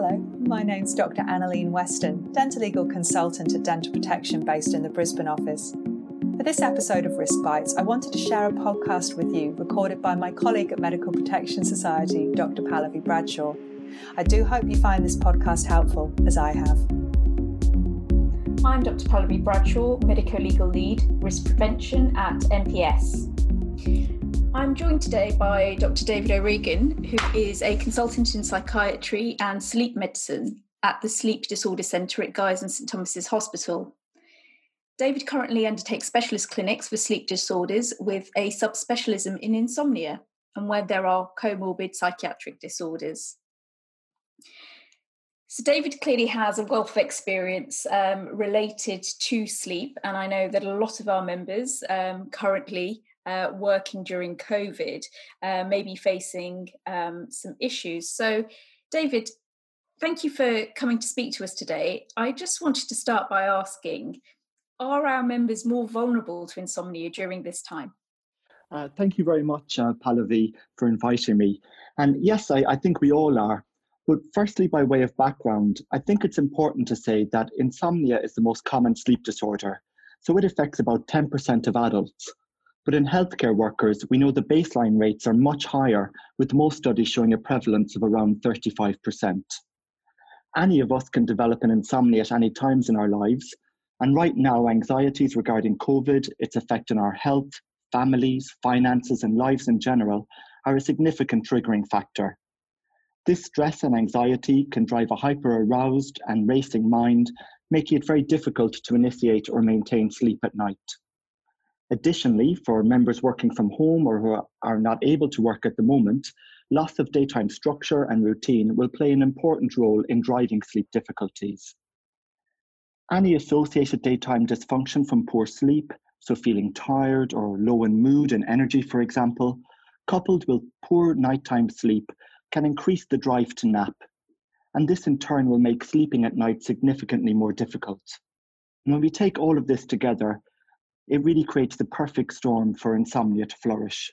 Hello, my name's Dr. Annalene Weston, dental legal consultant at Dental Protection based in the Brisbane office. For this episode of Risk Bites, I wanted to share a podcast with you recorded by my colleague at Medical Protection Society, Dr. Pallavi Bradshaw. I do hope you find this podcast helpful, as I have. I'm Dr. Pallavi Bradshaw, Medico Legal Lead, Risk Prevention at MPS. I'm joined today by Dr. David O'Regan, who is a consultant in psychiatry and sleep medicine at the Sleep Disorder Centre at Guy's and St Thomas's Hospital. David currently undertakes specialist clinics for sleep disorders with a subspecialism in insomnia and where there are comorbid psychiatric disorders. So, David clearly has a wealth of experience um, related to sleep, and I know that a lot of our members um, currently uh, working during COVID uh, facing um, some issues. So, David, thank you for coming to speak to us today. I just wanted to start by asking Are our members more vulnerable to insomnia during this time? Uh, thank you very much, uh, Pallavi, for inviting me. And yes, I, I think we all are. But firstly, by way of background, I think it's important to say that insomnia is the most common sleep disorder. So it affects about 10% of adults. But in healthcare workers, we know the baseline rates are much higher, with most studies showing a prevalence of around 35%. Any of us can develop an insomnia at any times in our lives. And right now, anxieties regarding COVID, its effect on our health, families, finances, and lives in general are a significant triggering factor. This stress and anxiety can drive a hyper aroused and racing mind, making it very difficult to initiate or maintain sleep at night. Additionally, for members working from home or who are not able to work at the moment, loss of daytime structure and routine will play an important role in driving sleep difficulties. Any associated daytime dysfunction from poor sleep, so feeling tired or low in mood and energy, for example, coupled with poor nighttime sleep, can increase the drive to nap. And this in turn will make sleeping at night significantly more difficult. And when we take all of this together, it really creates the perfect storm for insomnia to flourish.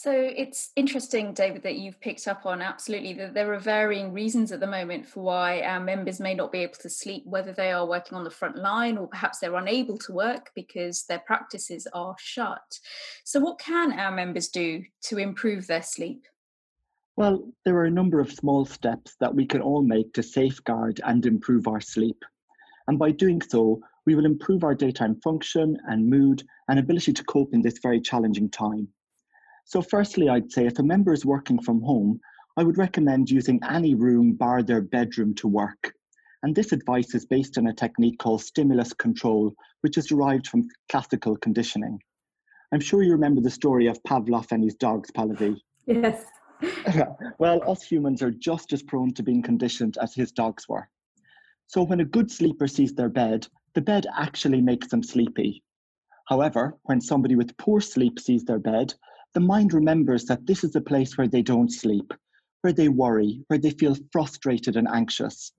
So it's interesting, David, that you've picked up on absolutely that there are varying reasons at the moment for why our members may not be able to sleep, whether they are working on the front line or perhaps they're unable to work because their practices are shut. So, what can our members do to improve their sleep? Well, there are a number of small steps that we can all make to safeguard and improve our sleep. And by doing so, we will improve our daytime function and mood and ability to cope in this very challenging time. So, firstly, I'd say if a member is working from home, I would recommend using any room bar their bedroom to work. And this advice is based on a technique called stimulus control, which is derived from classical conditioning. I'm sure you remember the story of Pavlov and his dogs, Pallavi. Yes. well, us humans are just as prone to being conditioned as his dogs were. So when a good sleeper sees their bed, the bed actually makes them sleepy. However, when somebody with poor sleep sees their bed, the mind remembers that this is a place where they don't sleep, where they worry, where they feel frustrated and anxious.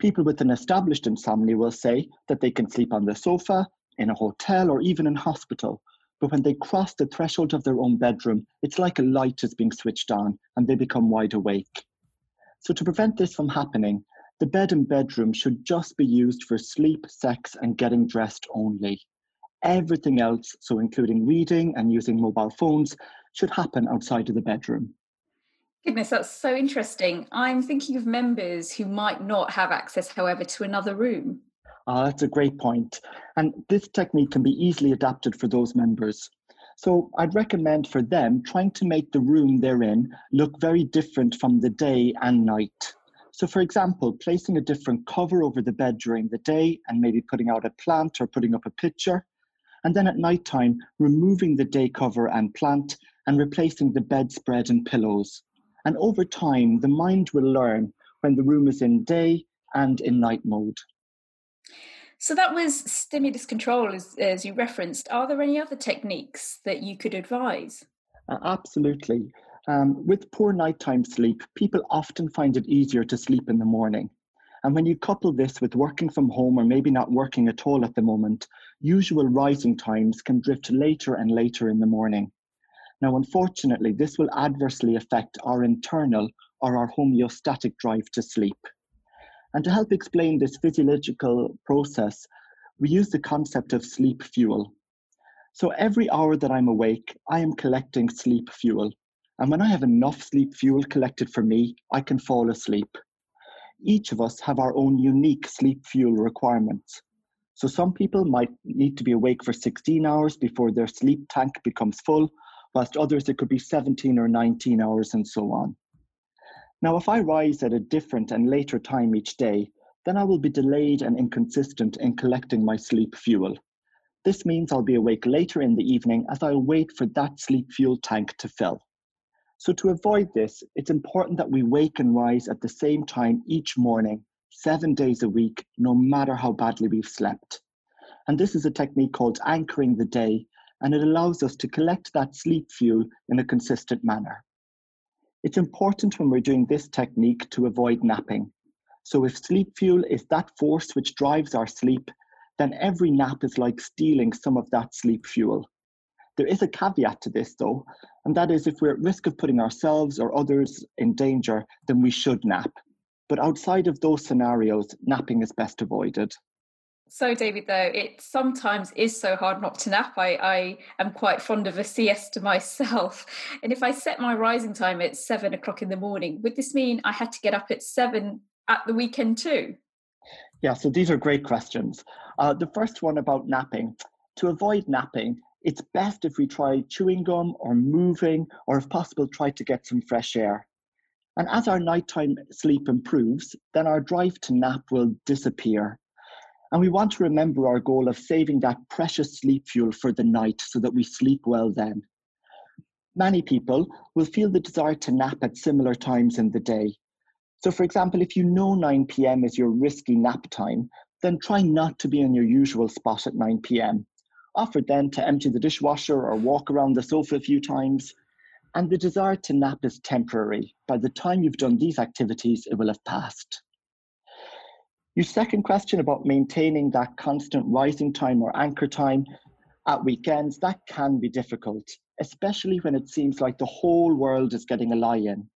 People with an established insomnia will say that they can sleep on the sofa, in a hotel, or even in hospital. But when they cross the threshold of their own bedroom, it's like a light is being switched on and they become wide awake. So, to prevent this from happening, the bed and bedroom should just be used for sleep, sex, and getting dressed only. Everything else, so including reading and using mobile phones, should happen outside of the bedroom. Goodness, that's so interesting. I'm thinking of members who might not have access, however, to another room. Ah, that's a great point. And this technique can be easily adapted for those members. So I'd recommend for them trying to make the room they're in look very different from the day and night. So, for example, placing a different cover over the bed during the day and maybe putting out a plant or putting up a picture. And then at night time, removing the day cover and plant and replacing the bedspread and pillows. And over time, the mind will learn when the room is in day and in night mode. So that was stimulus control, as, as you referenced. Are there any other techniques that you could advise? Uh, absolutely. Um, with poor nighttime sleep, people often find it easier to sleep in the morning. And when you couple this with working from home or maybe not working at all at the moment, usual rising times can drift later and later in the morning. Now, unfortunately, this will adversely affect our internal or our homeostatic drive to sleep. And to help explain this physiological process, we use the concept of sleep fuel. So every hour that I'm awake, I am collecting sleep fuel. And when I have enough sleep fuel collected for me, I can fall asleep. Each of us have our own unique sleep fuel requirements. So some people might need to be awake for 16 hours before their sleep tank becomes full, whilst others it could be 17 or 19 hours and so on. Now, if I rise at a different and later time each day, then I will be delayed and inconsistent in collecting my sleep fuel. This means I'll be awake later in the evening as I wait for that sleep fuel tank to fill. So, to avoid this, it's important that we wake and rise at the same time each morning, seven days a week, no matter how badly we've slept. And this is a technique called anchoring the day, and it allows us to collect that sleep fuel in a consistent manner. It's important when we're doing this technique to avoid napping. So if sleep fuel is that force which drives our sleep, then every nap is like stealing some of that sleep fuel. There is a caveat to this though, and that is if we're at risk of putting ourselves or others in danger, then we should nap. But outside of those scenarios, napping is best avoided. So, David, though, it sometimes is so hard not to nap. I, I am quite fond of a siesta myself. And if I set my rising time at seven o'clock in the morning, would this mean I had to get up at seven at the weekend too? Yeah, so these are great questions. Uh, the first one about napping. To avoid napping, it's best if we try chewing gum or moving, or if possible, try to get some fresh air. And as our nighttime sleep improves, then our drive to nap will disappear. And we want to remember our goal of saving that precious sleep fuel for the night so that we sleep well then. Many people will feel the desire to nap at similar times in the day. So, for example, if you know 9 pm is your risky nap time, then try not to be in your usual spot at 9 pm. Offer then to empty the dishwasher or walk around the sofa a few times. And the desire to nap is temporary. By the time you've done these activities, it will have passed. Your second question about maintaining that constant rising time or anchor time at weekends, that can be difficult, especially when it seems like the whole world is getting a lie in.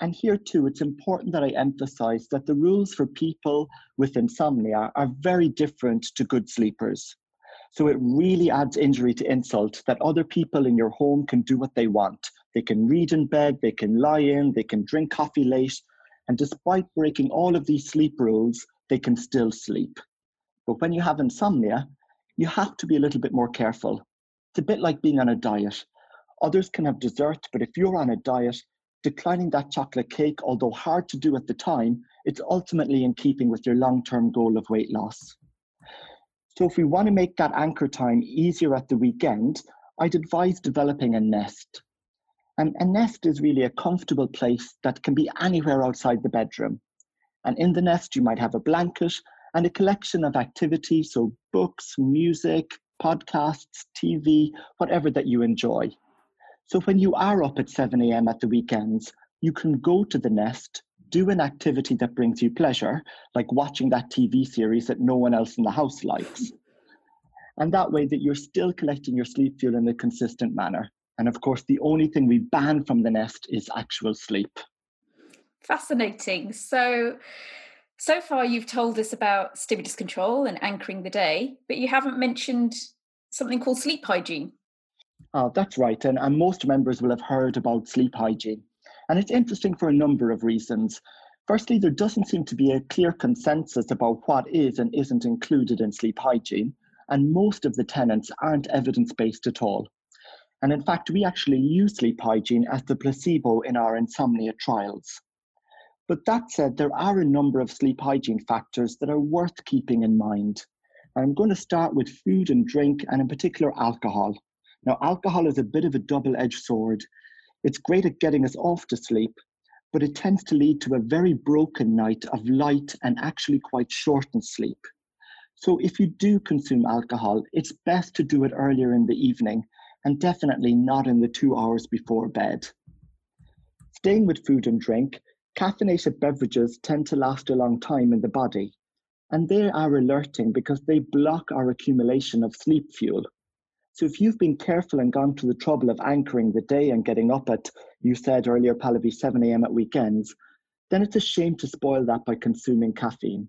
And here too, it's important that I emphasize that the rules for people with insomnia are very different to good sleepers. So it really adds injury to insult that other people in your home can do what they want. They can read in bed, they can lie in, they can drink coffee late. And despite breaking all of these sleep rules, they can still sleep. But when you have insomnia, you have to be a little bit more careful. It's a bit like being on a diet. Others can have dessert, but if you're on a diet, declining that chocolate cake, although hard to do at the time, it's ultimately in keeping with your long term goal of weight loss. So, if we want to make that anchor time easier at the weekend, I'd advise developing a nest. And a nest is really a comfortable place that can be anywhere outside the bedroom. And in the nest, you might have a blanket and a collection of activities, so books, music, podcasts, TV, whatever that you enjoy. So when you are up at 7 a.m. at the weekends, you can go to the nest, do an activity that brings you pleasure, like watching that TV series that no one else in the house likes. And that way that you're still collecting your sleep fuel in a consistent manner. And of course, the only thing we ban from the nest is actual sleep. Fascinating. So, so far you've told us about stimulus control and anchoring the day, but you haven't mentioned something called sleep hygiene. Oh, that's right. And, and most members will have heard about sleep hygiene. And it's interesting for a number of reasons. Firstly, there doesn't seem to be a clear consensus about what is and isn't included in sleep hygiene, and most of the tenets aren't evidence based at all. And in fact, we actually use sleep hygiene as the placebo in our insomnia trials. But that said, there are a number of sleep hygiene factors that are worth keeping in mind. I'm going to start with food and drink, and in particular, alcohol. Now, alcohol is a bit of a double edged sword. It's great at getting us off to sleep, but it tends to lead to a very broken night of light and actually quite shortened sleep. So, if you do consume alcohol, it's best to do it earlier in the evening and definitely not in the two hours before bed. Staying with food and drink, Caffeinated beverages tend to last a long time in the body, and they are alerting because they block our accumulation of sleep fuel. So if you've been careful and gone to the trouble of anchoring the day and getting up at, you said earlier, Pallavi, 7 a.m. at weekends, then it's a shame to spoil that by consuming caffeine.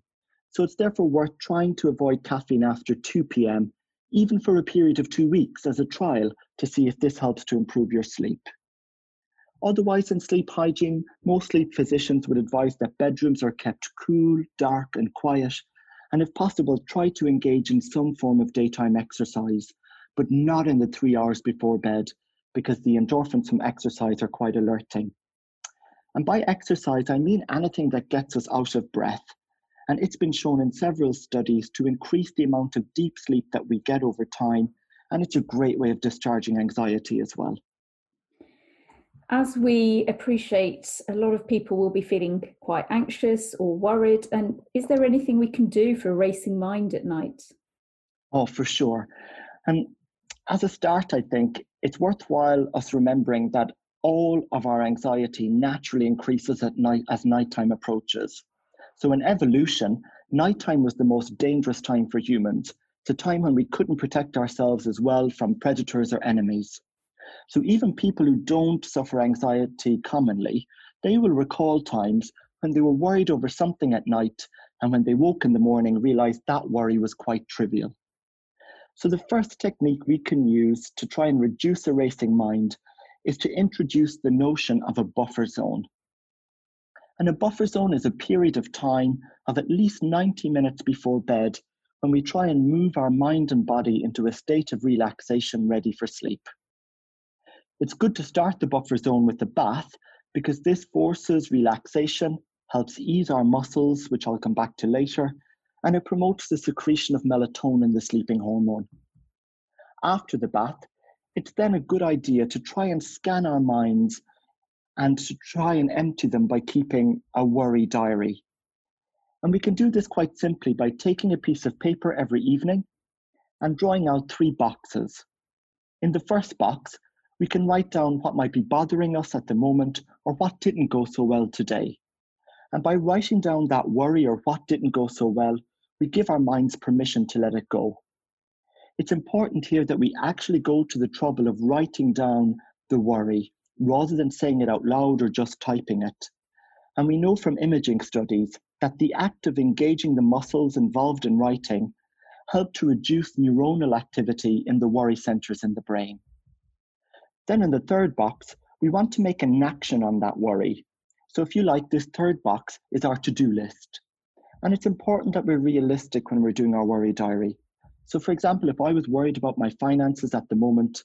So it's therefore worth trying to avoid caffeine after 2 p.m., even for a period of two weeks as a trial to see if this helps to improve your sleep. Otherwise, in sleep hygiene, most sleep physicians would advise that bedrooms are kept cool, dark, and quiet, and if possible, try to engage in some form of daytime exercise, but not in the three hours before bed, because the endorphins from exercise are quite alerting. And by exercise, I mean anything that gets us out of breath. And it's been shown in several studies to increase the amount of deep sleep that we get over time. And it's a great way of discharging anxiety as well. As we appreciate, a lot of people will be feeling quite anxious or worried. And is there anything we can do for a racing mind at night? Oh, for sure. And as a start, I think it's worthwhile us remembering that all of our anxiety naturally increases at night as nighttime approaches. So in evolution, nighttime was the most dangerous time for humans. It's a time when we couldn't protect ourselves as well from predators or enemies. So even people who don't suffer anxiety commonly, they will recall times when they were worried over something at night and when they woke in the morning realized that worry was quite trivial. So the first technique we can use to try and reduce a racing mind is to introduce the notion of a buffer zone. And a buffer zone is a period of time of at least 90 minutes before bed when we try and move our mind and body into a state of relaxation ready for sleep. It's good to start the buffer zone with a bath because this forces relaxation, helps ease our muscles, which I'll come back to later, and it promotes the secretion of melatonin, the sleeping hormone. After the bath, it's then a good idea to try and scan our minds and to try and empty them by keeping a worry diary. And we can do this quite simply by taking a piece of paper every evening and drawing out three boxes. In the first box, we can write down what might be bothering us at the moment or what didn't go so well today. And by writing down that worry or what didn't go so well, we give our minds permission to let it go. It's important here that we actually go to the trouble of writing down the worry rather than saying it out loud or just typing it. And we know from imaging studies that the act of engaging the muscles involved in writing help to reduce neuronal activity in the worry centers in the brain. Then in the third box, we want to make an action on that worry. So if you like, this third box is our to-do list. And it's important that we're realistic when we're doing our worry diary. So, for example, if I was worried about my finances at the moment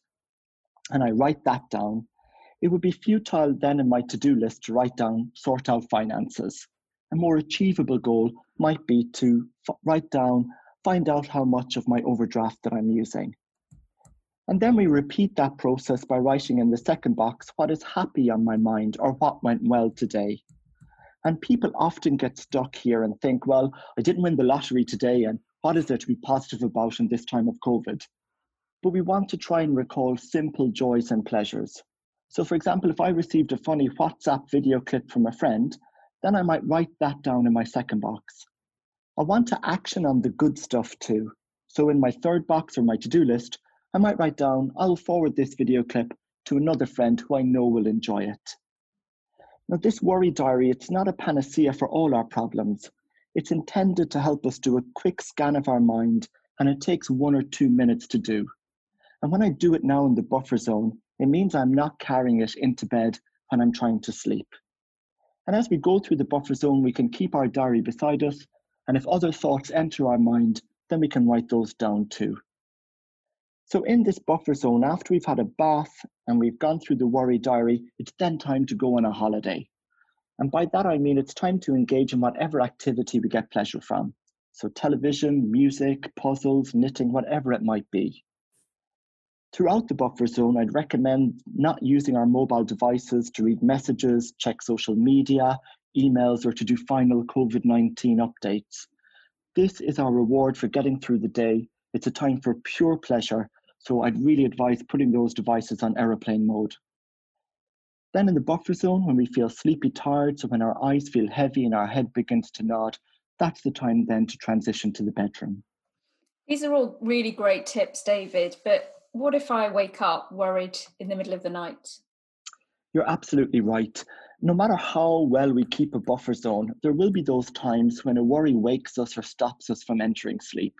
and I write that down, it would be futile then in my to do list to write down sort out finances. A more achievable goal might be to f- write down, find out how much of my overdraft that I'm using. And then we repeat that process by writing in the second box what is happy on my mind or what went well today. And people often get stuck here and think, well, I didn't win the lottery today, and what is there to be positive about in this time of COVID? But we want to try and recall simple joys and pleasures. So, for example, if I received a funny WhatsApp video clip from a friend, then I might write that down in my second box. I want to action on the good stuff too. So, in my third box or my to do list, I might write down, I'll forward this video clip to another friend who I know will enjoy it. Now, this worry diary, it's not a panacea for all our problems, it's intended to help us do a quick scan of our mind, and it takes one or two minutes to do. And when I do it now in the buffer zone, it means I'm not carrying it into bed when I'm trying to sleep. And as we go through the buffer zone, we can keep our diary beside us, and if other thoughts enter our mind, then we can write those down too. So, in this buffer zone, after we've had a bath and we've gone through the worry diary, it's then time to go on a holiday. And by that I mean it's time to engage in whatever activity we get pleasure from. So, television, music, puzzles, knitting, whatever it might be. Throughout the buffer zone, I'd recommend not using our mobile devices to read messages, check social media, emails, or to do final COVID 19 updates. This is our reward for getting through the day. It's a time for pure pleasure, so I'd really advise putting those devices on aeroplane mode. Then in the buffer zone, when we feel sleepy tired, so when our eyes feel heavy and our head begins to nod, that's the time then to transition to the bedroom. These are all really great tips, David, but what if I wake up worried in the middle of the night? You're absolutely right. No matter how well we keep a buffer zone, there will be those times when a worry wakes us or stops us from entering sleep.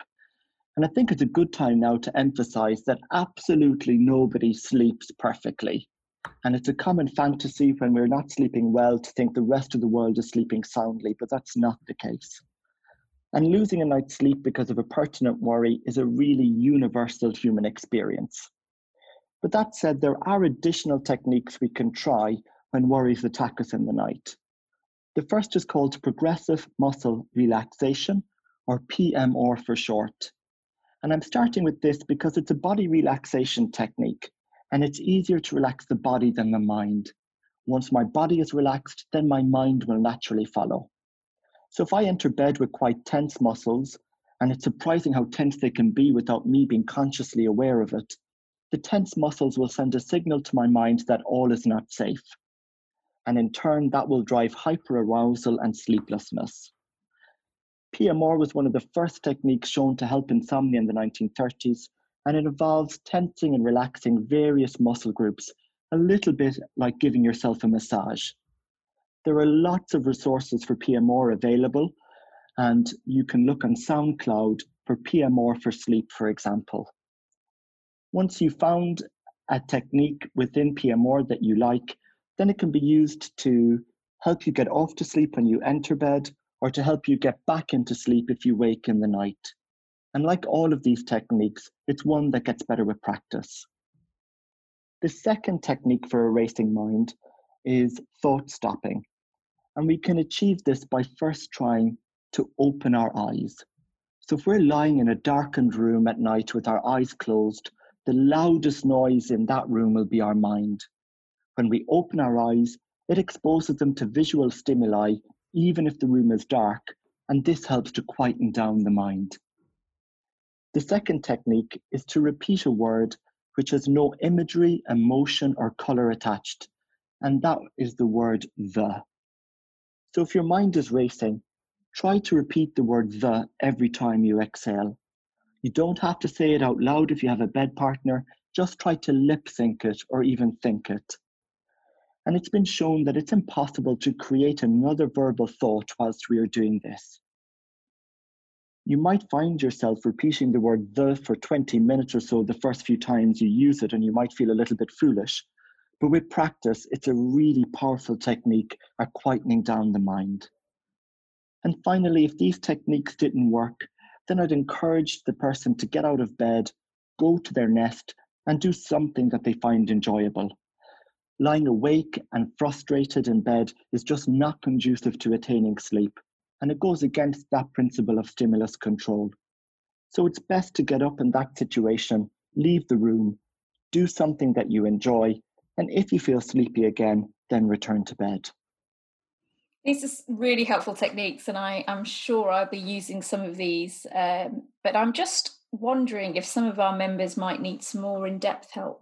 And I think it's a good time now to emphasize that absolutely nobody sleeps perfectly. And it's a common fantasy when we're not sleeping well to think the rest of the world is sleeping soundly, but that's not the case. And losing a night's sleep because of a pertinent worry is a really universal human experience. But that said, there are additional techniques we can try when worries attack us in the night. The first is called progressive muscle relaxation, or PMR for short. And I'm starting with this because it's a body relaxation technique and it's easier to relax the body than the mind. Once my body is relaxed, then my mind will naturally follow. So if I enter bed with quite tense muscles, and it's surprising how tense they can be without me being consciously aware of it, the tense muscles will send a signal to my mind that all is not safe. And in turn, that will drive hyperarousal and sleeplessness. PMR was one of the first techniques shown to help insomnia in the 1930s, and it involves tensing and relaxing various muscle groups, a little bit like giving yourself a massage. There are lots of resources for PMR available, and you can look on SoundCloud for PMR for sleep, for example. Once you've found a technique within PMR that you like, then it can be used to help you get off to sleep when you enter bed or to help you get back into sleep if you wake in the night. And like all of these techniques, it's one that gets better with practice. The second technique for a racing mind is thought stopping. And we can achieve this by first trying to open our eyes. So if we're lying in a darkened room at night with our eyes closed, the loudest noise in that room will be our mind. When we open our eyes, it exposes them to visual stimuli even if the room is dark, and this helps to quieten down the mind. The second technique is to repeat a word which has no imagery, emotion, or color attached, and that is the word the. So if your mind is racing, try to repeat the word the every time you exhale. You don't have to say it out loud if you have a bed partner, just try to lip sync it or even think it. And it's been shown that it's impossible to create another verbal thought whilst we are doing this. You might find yourself repeating the word the for 20 minutes or so the first few times you use it, and you might feel a little bit foolish. But with practice, it's a really powerful technique at quietening down the mind. And finally, if these techniques didn't work, then I'd encourage the person to get out of bed, go to their nest, and do something that they find enjoyable lying awake and frustrated in bed is just not conducive to attaining sleep, and it goes against that principle of stimulus control. So it's best to get up in that situation, leave the room, do something that you enjoy, and if you feel sleepy again, then return to bed. These are really helpful techniques, and I am sure I'll be using some of these. Um, but I'm just wondering if some of our members might need some more in depth help.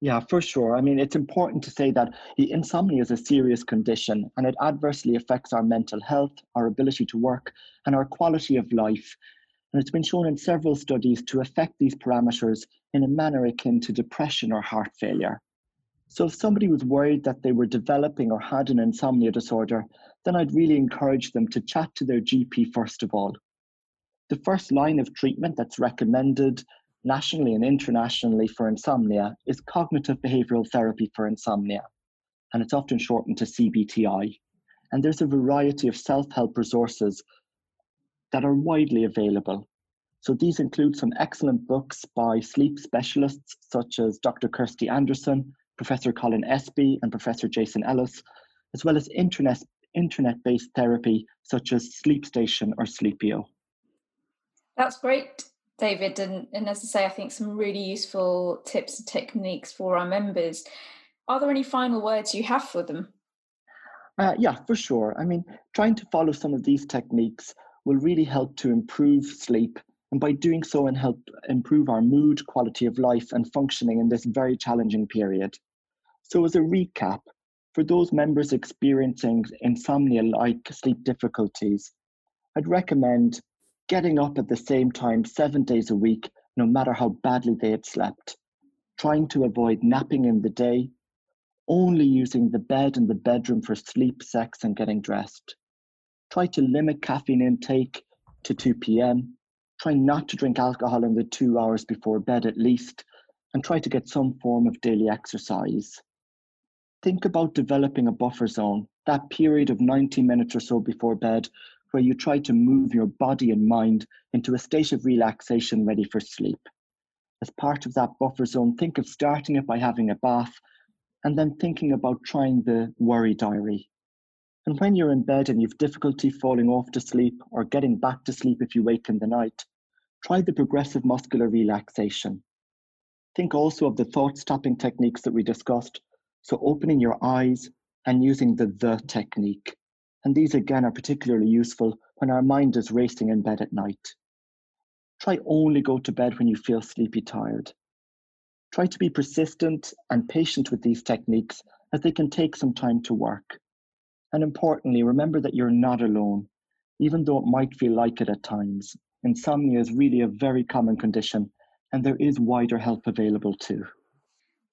Yeah, for sure. I mean, it's important to say that the insomnia is a serious condition and it adversely affects our mental health, our ability to work, and our quality of life. And it's been shown in several studies to affect these parameters in a manner akin to depression or heart failure. So, if somebody was worried that they were developing or had an insomnia disorder, then I'd really encourage them to chat to their GP first of all. The first line of treatment that's recommended nationally and internationally for insomnia is cognitive behavioral therapy for insomnia, and it's often shortened to CBTI. And there's a variety of self help resources that are widely available. So these include some excellent books by sleep specialists such as Dr. Kirstie Anderson, Professor Colin Espie, and Professor Jason Ellis, as well as internet internet based therapy such as SleepStation or Sleepio. That's great. David, and, and as I say, I think some really useful tips and techniques for our members. Are there any final words you have for them? Uh, yeah, for sure. I mean, trying to follow some of these techniques will really help to improve sleep, and by doing so, and help improve our mood, quality of life, and functioning in this very challenging period. So, as a recap, for those members experiencing insomnia like sleep difficulties, I'd recommend getting up at the same time seven days a week no matter how badly they had slept, trying to avoid napping in the day, only using the bed and the bedroom for sleep, sex, and getting dressed. Try to limit caffeine intake to 2 p.m. Try not to drink alcohol in the two hours before bed at least, and try to get some form of daily exercise. Think about developing a buffer zone, that period of 90 minutes or so before bed, where you try to move your body and mind into a state of relaxation ready for sleep. As part of that buffer zone, think of starting it by having a bath and then thinking about trying the worry diary. And when you're in bed and you've difficulty falling off to sleep or getting back to sleep if you wake in the night, try the progressive muscular relaxation. Think also of the thought stopping techniques that we discussed. So, opening your eyes and using the the technique. And these again are particularly useful when our mind is racing in bed at night. Try only go to bed when you feel sleepy tired. Try to be persistent and patient with these techniques as they can take some time to work. And importantly, remember that you're not alone, even though it might feel like it at times. Insomnia is really a very common condition and there is wider help available too.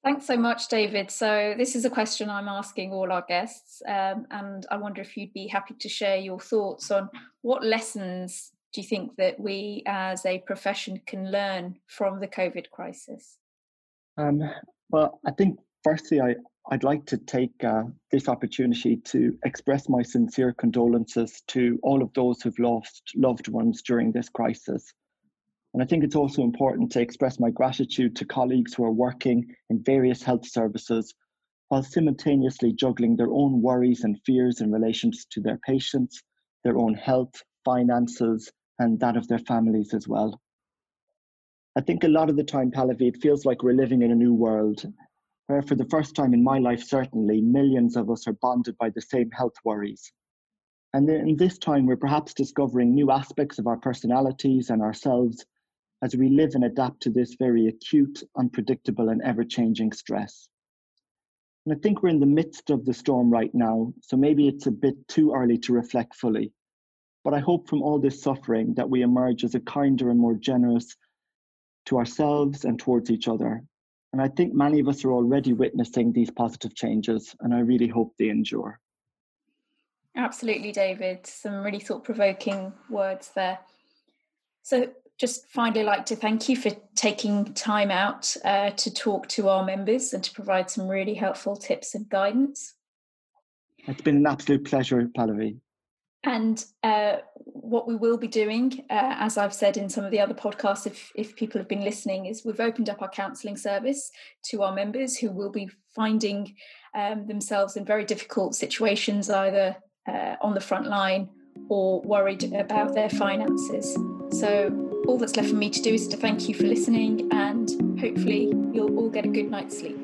Thanks so much, David. So, this is a question I'm asking all our guests, um, and I wonder if you'd be happy to share your thoughts on what lessons do you think that we as a profession can learn from the COVID crisis? Um, well, I think firstly, I, I'd like to take uh, this opportunity to express my sincere condolences to all of those who've lost loved ones during this crisis. And I think it's also important to express my gratitude to colleagues who are working in various health services while simultaneously juggling their own worries and fears in relation to their patients, their own health, finances, and that of their families as well. I think a lot of the time, Pallavi, it feels like we're living in a new world, where for the first time in my life, certainly, millions of us are bonded by the same health worries. And in this time, we're perhaps discovering new aspects of our personalities and ourselves as we live and adapt to this very acute, unpredictable, and ever changing stress. And I think we're in the midst of the storm right now, so maybe it's a bit too early to reflect fully. But I hope from all this suffering that we emerge as a kinder and more generous to ourselves and towards each other. And I think many of us are already witnessing these positive changes, and I really hope they endure. Absolutely, David. Some really thought provoking words there. So, just finally like to thank you for taking time out uh, to talk to our members and to provide some really helpful tips and guidance. It's been an absolute pleasure, Pallavi. And uh, what we will be doing, uh, as I've said in some of the other podcasts, if, if people have been listening, is we've opened up our counselling service to our members who will be finding um, themselves in very difficult situations, either uh, on the front line or worried about their finances. So all that's left for me to do is to thank you for listening and hopefully you'll all get a good night's sleep.